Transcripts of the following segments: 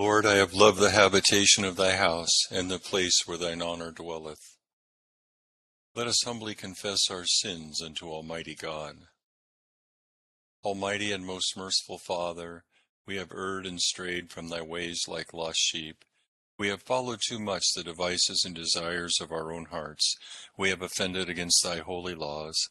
Lord, I have loved the habitation of thy house, and the place where thine honor dwelleth. Let us humbly confess our sins unto Almighty God. Almighty and most merciful Father, we have erred and strayed from thy ways like lost sheep. We have followed too much the devices and desires of our own hearts. We have offended against thy holy laws.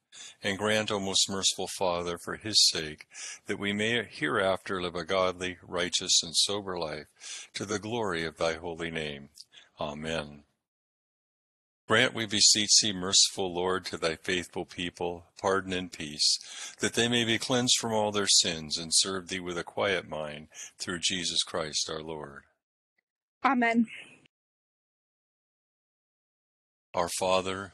And grant, O most merciful Father, for his sake, that we may hereafter live a godly, righteous, and sober life, to the glory of thy holy name. Amen. Grant, we beseech thee, merciful Lord, to thy faithful people, pardon and peace, that they may be cleansed from all their sins and serve thee with a quiet mind, through Jesus Christ our Lord. Amen. Our Father,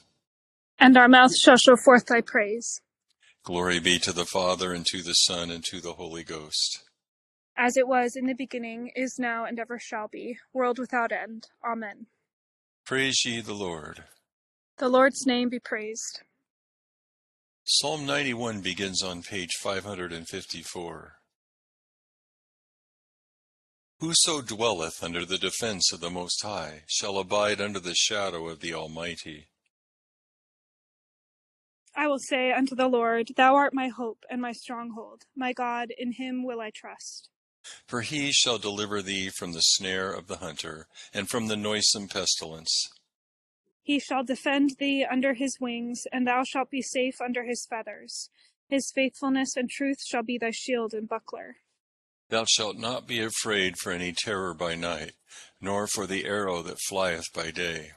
and our mouth shall show forth thy praise. Glory be to the Father, and to the Son, and to the Holy Ghost. As it was in the beginning, is now, and ever shall be, world without end. Amen. Praise ye the Lord. The Lord's name be praised. Psalm 91 begins on page 554. Whoso dwelleth under the defence of the Most High shall abide under the shadow of the Almighty. I will say unto the Lord, Thou art my hope and my stronghold. My God, in him will I trust. For he shall deliver thee from the snare of the hunter, and from the noisome pestilence. He shall defend thee under his wings, and thou shalt be safe under his feathers. His faithfulness and truth shall be thy shield and buckler. Thou shalt not be afraid for any terror by night, nor for the arrow that flieth by day.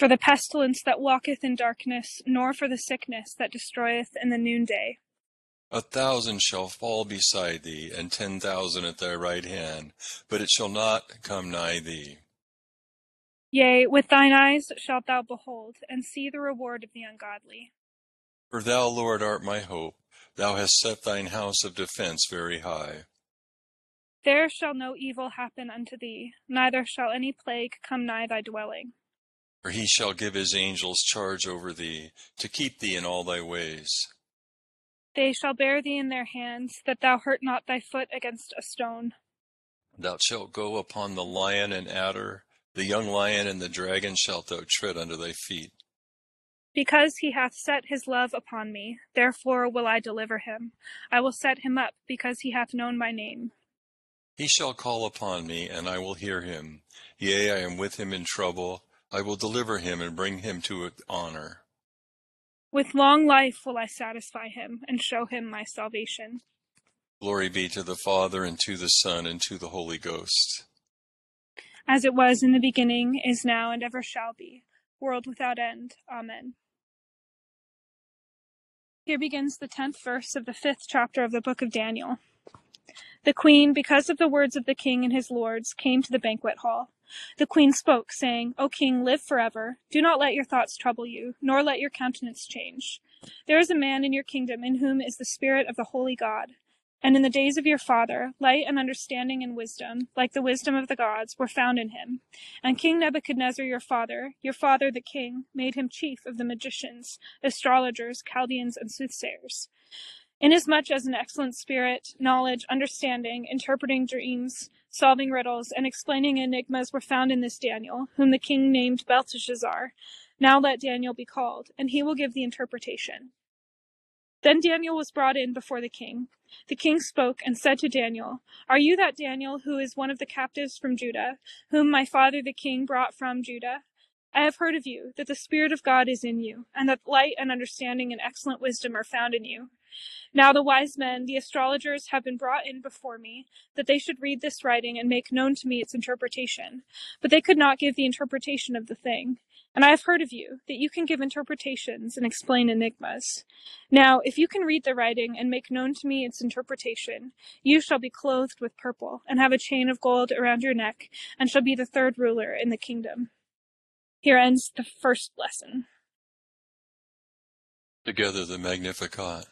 For the pestilence that walketh in darkness, nor for the sickness that destroyeth in the noonday. A thousand shall fall beside thee, and ten thousand at thy right hand, but it shall not come nigh thee. Yea, with thine eyes shalt thou behold, and see the reward of the ungodly. For thou, Lord, art my hope. Thou hast set thine house of defence very high. There shall no evil happen unto thee, neither shall any plague come nigh thy dwelling. For he shall give his angels charge over thee, to keep thee in all thy ways. They shall bear thee in their hands, that thou hurt not thy foot against a stone. Thou shalt go upon the lion and adder, the young lion and the dragon shalt thou tread under thy feet. Because he hath set his love upon me, therefore will I deliver him. I will set him up, because he hath known my name. He shall call upon me, and I will hear him. Yea, I am with him in trouble. I will deliver him and bring him to honor. With long life will I satisfy him and show him my salvation. Glory be to the Father, and to the Son, and to the Holy Ghost. As it was in the beginning, is now, and ever shall be, world without end. Amen. Here begins the tenth verse of the fifth chapter of the book of Daniel. The queen, because of the words of the king and his lords, came to the banquet hall. The queen spoke, saying, O king, live forever. Do not let your thoughts trouble you, nor let your countenance change. There is a man in your kingdom in whom is the spirit of the holy God. And in the days of your father, light and understanding and wisdom, like the wisdom of the gods, were found in him. And King Nebuchadnezzar your father, your father the king, made him chief of the magicians, astrologers, Chaldeans, and soothsayers. Inasmuch as an excellent spirit, knowledge, understanding, interpreting dreams, solving riddles, and explaining enigmas were found in this Daniel, whom the king named Belteshazzar. Now let Daniel be called, and he will give the interpretation. Then Daniel was brought in before the king. The king spoke and said to Daniel, Are you that Daniel who is one of the captives from Judah, whom my father the king brought from Judah? I have heard of you, that the Spirit of God is in you, and that light and understanding and excellent wisdom are found in you. Now the wise men, the astrologers, have been brought in before me, that they should read this writing and make known to me its interpretation. But they could not give the interpretation of the thing. And I have heard of you, that you can give interpretations and explain enigmas. Now, if you can read the writing and make known to me its interpretation, you shall be clothed with purple, and have a chain of gold around your neck, and shall be the third ruler in the kingdom. Here ends the first lesson. Together the Magnificat.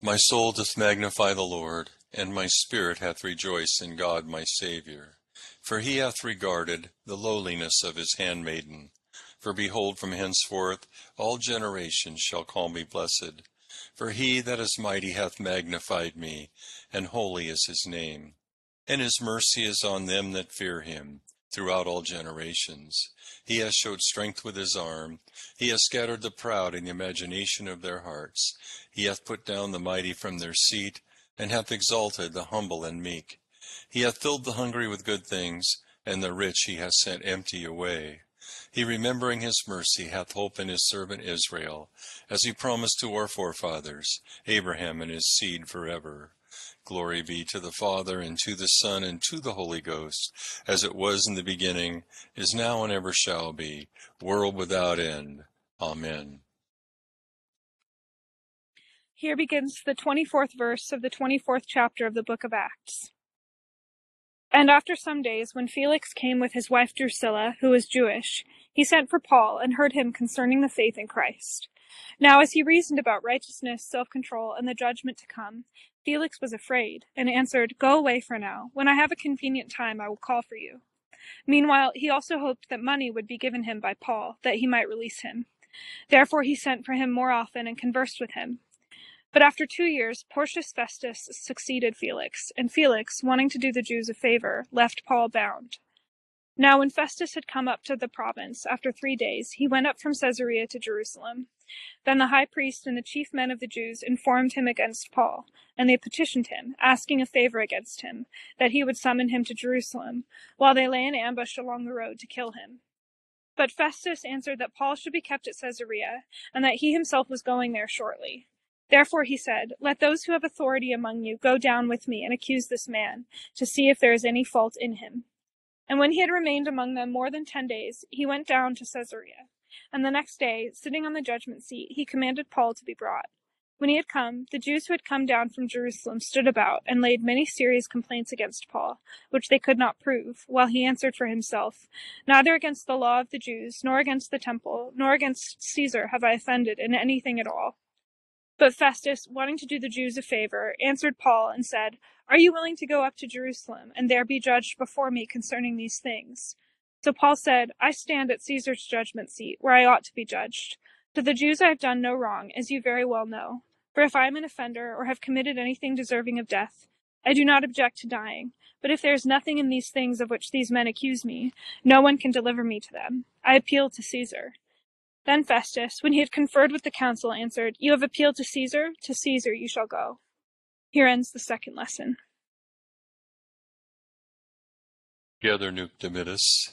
My soul doth magnify the Lord, and my spirit hath rejoiced in God my Saviour. For he hath regarded the lowliness of his handmaiden. For behold, from henceforth all generations shall call me blessed. For he that is mighty hath magnified me, and holy is his name. And his mercy is on them that fear him throughout all generations. He has showed strength with his arm. He has scattered the proud in the imagination of their hearts. He hath put down the mighty from their seat, and hath exalted the humble and meek. He hath filled the hungry with good things, and the rich he hath sent empty away. He, remembering his mercy, hath hope in his servant Israel, as he promised to our forefathers, Abraham and his seed forever. Glory be to the Father, and to the Son, and to the Holy Ghost, as it was in the beginning, is now, and ever shall be, world without end. Amen. Here begins the 24th verse of the 24th chapter of the book of Acts. And after some days, when Felix came with his wife Drusilla, who was Jewish, he sent for Paul and heard him concerning the faith in Christ. Now, as he reasoned about righteousness, self control, and the judgment to come, Felix was afraid, and answered, Go away for now. When I have a convenient time, I will call for you. Meanwhile, he also hoped that money would be given him by Paul, that he might release him. Therefore, he sent for him more often and conversed with him. But after two years, Porcius Festus succeeded Felix, and Felix, wanting to do the Jews a favor, left Paul bound. Now, when Festus had come up to the province, after three days, he went up from Caesarea to Jerusalem. Then the high priest and the chief men of the Jews informed him against Paul, and they petitioned him, asking a favor against him, that he would summon him to Jerusalem, while they lay in ambush along the road to kill him. But Festus answered that Paul should be kept at Caesarea, and that he himself was going there shortly. Therefore he said, Let those who have authority among you go down with me and accuse this man, to see if there is any fault in him. And when he had remained among them more than ten days, he went down to Caesarea. And the next day, sitting on the judgment seat, he commanded Paul to be brought. When he had come, the Jews who had come down from Jerusalem stood about and laid many serious complaints against Paul, which they could not prove, while he answered for himself, Neither against the law of the Jews, nor against the temple, nor against Caesar have I offended in anything at all. But Festus, wanting to do the Jews a favor, answered Paul and said, Are you willing to go up to Jerusalem, and there be judged before me concerning these things? So Paul said, I stand at Caesar's judgment seat, where I ought to be judged. To the Jews I have done no wrong, as you very well know. For if I am an offender, or have committed anything deserving of death, I do not object to dying. But if there is nothing in these things of which these men accuse me, no one can deliver me to them. I appeal to Caesar. Then Festus, when he had conferred with the council, answered, You have appealed to Caesar, to Caesar you shall go. Here ends the second lesson. Nunc Dimittis.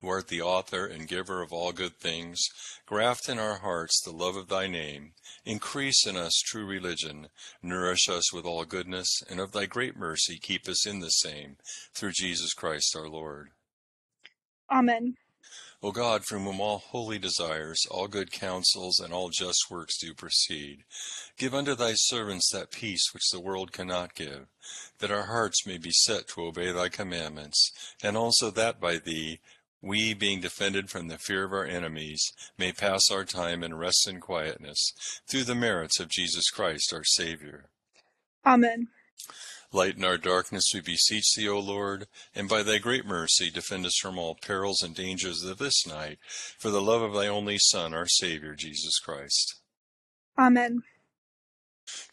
who art the author and giver of all good things, graft in our hearts the love of thy name, increase in us true religion, nourish us with all goodness, and of thy great mercy keep us in the same, through Jesus Christ our Lord. Amen. O God, from whom all holy desires, all good counsels, and all just works do proceed, give unto thy servants that peace which the world cannot give, that our hearts may be set to obey thy commandments, and also that by thee we, being defended from the fear of our enemies, may pass our time in rest and quietness, through the merits of Jesus Christ our Saviour. Amen. Lighten our darkness, we beseech thee, O Lord, and by thy great mercy defend us from all perils and dangers of this night, for the love of thy only Son, our Saviour, Jesus Christ. Amen.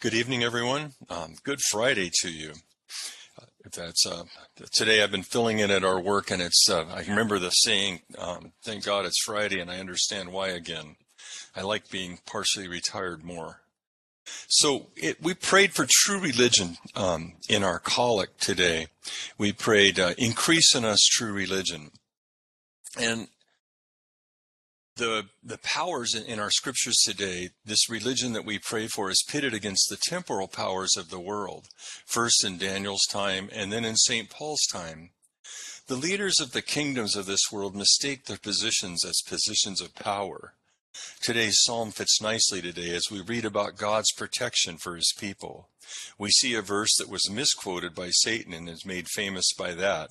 Good evening, everyone. Um, good Friday to you. That's uh, today. I've been filling in at our work, and it's. Uh, I remember the saying, um, "Thank God it's Friday," and I understand why again. I like being partially retired more. So it, we prayed for true religion um, in our collect today. We prayed, uh, increase in us true religion. And the, the powers in, in our scriptures today, this religion that we pray for is pitted against the temporal powers of the world, first in Daniel's time and then in St. Paul's time. The leaders of the kingdoms of this world mistake their positions as positions of power. Today's psalm fits nicely today as we read about God's protection for his people. We see a verse that was misquoted by Satan and is made famous by that.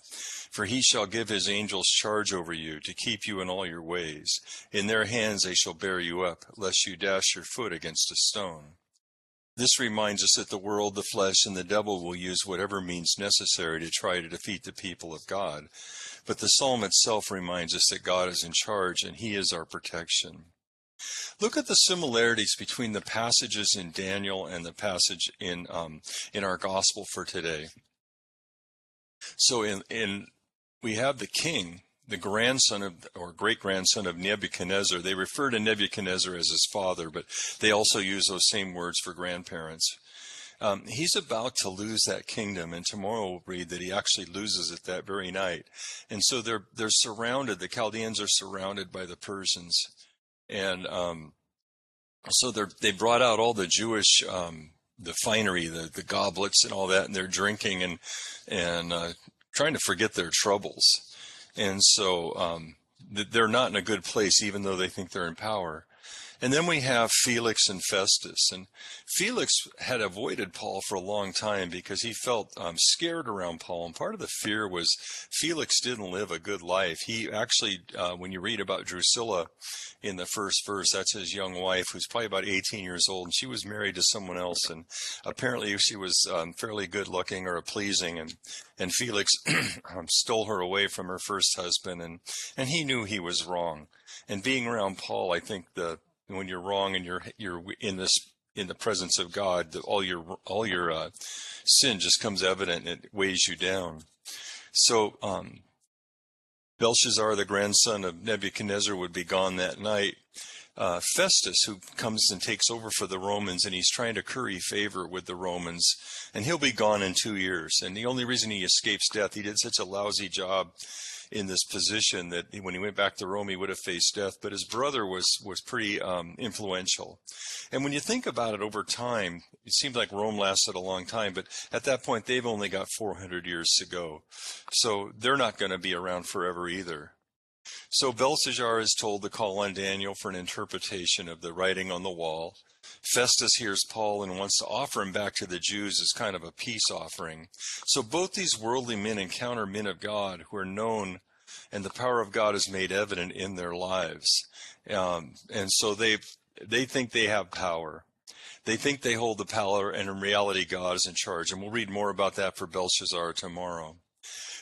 For he shall give his angels charge over you to keep you in all your ways. In their hands they shall bear you up, lest you dash your foot against a stone. This reminds us that the world, the flesh, and the devil will use whatever means necessary to try to defeat the people of God. But the psalm itself reminds us that God is in charge and he is our protection. Look at the similarities between the passages in Daniel and the passage in um, in our gospel for today. So in in we have the king, the grandson of or great grandson of Nebuchadnezzar. They refer to Nebuchadnezzar as his father, but they also use those same words for grandparents. Um, he's about to lose that kingdom, and tomorrow we'll read that he actually loses it that very night. And so they're they're surrounded. The Chaldeans are surrounded by the Persians and um, so they brought out all the Jewish um, the finery, the the goblets and all that, and they're drinking and and uh, trying to forget their troubles, and so um, they're not in a good place, even though they think they're in power. And then we have Felix and Festus. And Felix had avoided Paul for a long time because he felt um, scared around Paul. And part of the fear was Felix didn't live a good life. He actually, uh, when you read about Drusilla in the first verse, that's his young wife who's probably about 18 years old. And she was married to someone else. And apparently she was um, fairly good looking or pleasing. And, and Felix um, stole her away from her first husband. And, and he knew he was wrong. And being around Paul, I think the when you're wrong and you're you're in this in the presence of God, all your all your uh, sin just comes evident and it weighs you down. So um, Belshazzar, the grandson of Nebuchadnezzar, would be gone that night. Uh, Festus, who comes and takes over for the Romans, and he's trying to curry favor with the Romans, and he'll be gone in two years. And the only reason he escapes death, he did such a lousy job in this position that when he went back to Rome, he would have faced death. But his brother was was pretty um, influential. And when you think about it over time, it seems like Rome lasted a long time. But at that point, they've only got 400 years to go, so they're not going to be around forever either. So Belshazzar is told to call on Daniel for an interpretation of the writing on the wall. Festus hears Paul and wants to offer him back to the Jews as kind of a peace offering. So both these worldly men encounter men of God who are known and the power of God is made evident in their lives. Um, and so they they think they have power. They think they hold the power, and in reality, God is in charge. And we'll read more about that for Belshazzar tomorrow.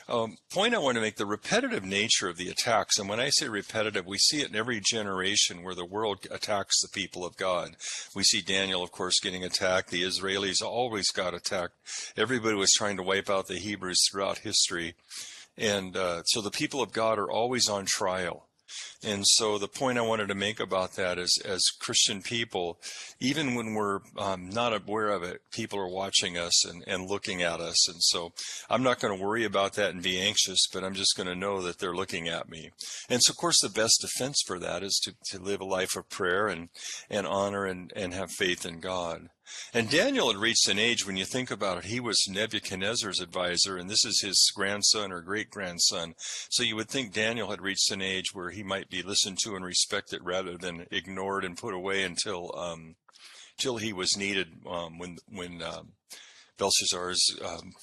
Um, point I want to make the repetitive nature of the attacks, and when I say repetitive, we see it in every generation where the world attacks the people of God. We see Daniel, of course, getting attacked. The Israelis always got attacked. Everybody was trying to wipe out the Hebrews throughout history. And uh, so the people of God are always on trial. And so the point I wanted to make about that is, as Christian people, even when we're um, not aware of it, people are watching us and, and looking at us. And so I'm not going to worry about that and be anxious, but I'm just going to know that they're looking at me. And so, of course, the best defense for that is to, to live a life of prayer and, and honor and, and have faith in God. And Daniel had reached an age when you think about it, he was Nebuchadnezzar's advisor, and this is his grandson or great grandson. So you would think Daniel had reached an age where he might be listened to and respected rather than ignored and put away until um, till he was needed um, when when um, Belshazzar's um,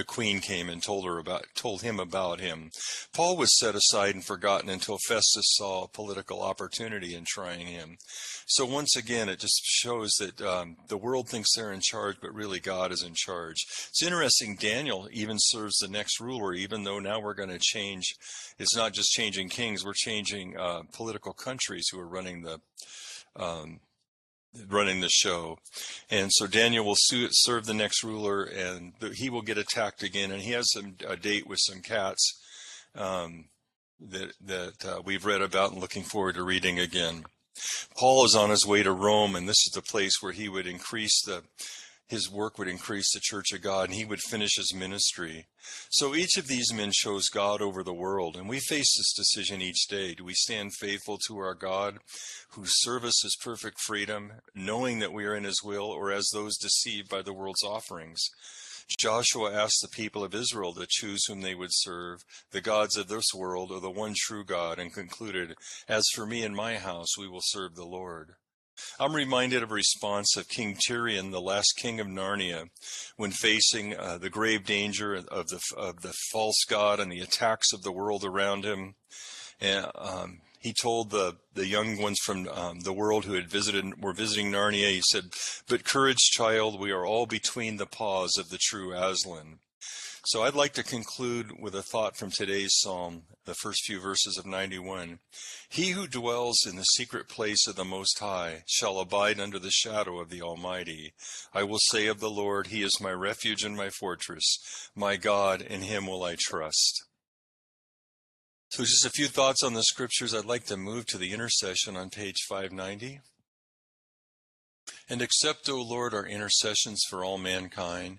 the queen came and told her about told him about him. Paul was set aside and forgotten until Festus saw a political opportunity in trying him. So once again, it just shows that um, the world thinks they're in charge, but really God is in charge. It's interesting. Daniel even serves the next ruler, even though now we're going to change. It's not just changing kings; we're changing uh, political countries who are running the um, running the show. And so Daniel will serve the next ruler and he will get attacked again. And he has some, a date with some cats um, that, that uh, we've read about and looking forward to reading again. Paul is on his way to Rome, and this is the place where he would increase the his work would increase the church of God and he would finish his ministry. So each of these men chose God over the world, and we face this decision each day. Do we stand faithful to our God, whose service is perfect freedom, knowing that we are in his will, or as those deceived by the world's offerings? Joshua asked the people of Israel to choose whom they would serve, the gods of this world or the one true God, and concluded, As for me and my house, we will serve the Lord. I'm reminded of a response of King Tirian, the last king of Narnia, when facing uh, the grave danger of the of the false god and the attacks of the world around him. And um, he told the the young ones from um, the world who had visited were visiting Narnia. He said, "But courage, child, we are all between the paws of the true Aslan." So I'd like to conclude with a thought from today's psalm, the first few verses of 91. He who dwells in the secret place of the Most High shall abide under the shadow of the Almighty. I will say of the Lord, He is my refuge and my fortress. My God, in Him will I trust. So just a few thoughts on the scriptures. I'd like to move to the intercession on page 590. And accept, O Lord, our intercessions for all mankind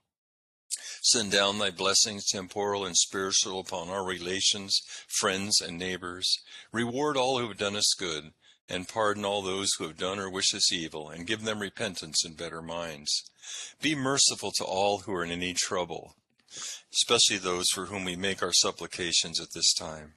Send down thy blessings, temporal and spiritual, upon our relations, friends, and neighbors. Reward all who have done us good, and pardon all those who have done or wish us evil, and give them repentance and better minds. Be merciful to all who are in any trouble, especially those for whom we make our supplications at this time.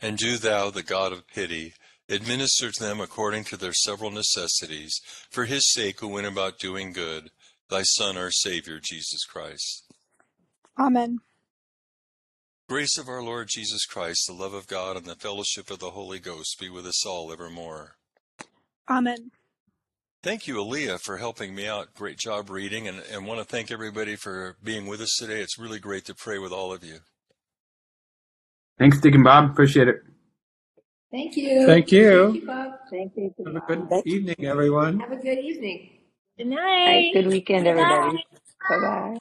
And do thou, the God of pity, administer to them according to their several necessities, for his sake who went about doing good, thy Son, our Savior, Jesus Christ. Amen. Grace of our Lord Jesus Christ, the love of God, and the fellowship of the Holy Ghost be with us all evermore. Amen. Thank you, Aaliyah, for helping me out. Great job reading, and, and want to thank everybody for being with us today. It's really great to pray with all of you. Thanks, Dick and Bob. Appreciate it. Thank you. Thank you. Thank you, Bob. Thank you. Have a good evening, everyone. Have a good evening. Good night. Good weekend, Good night. everybody. Bye bye.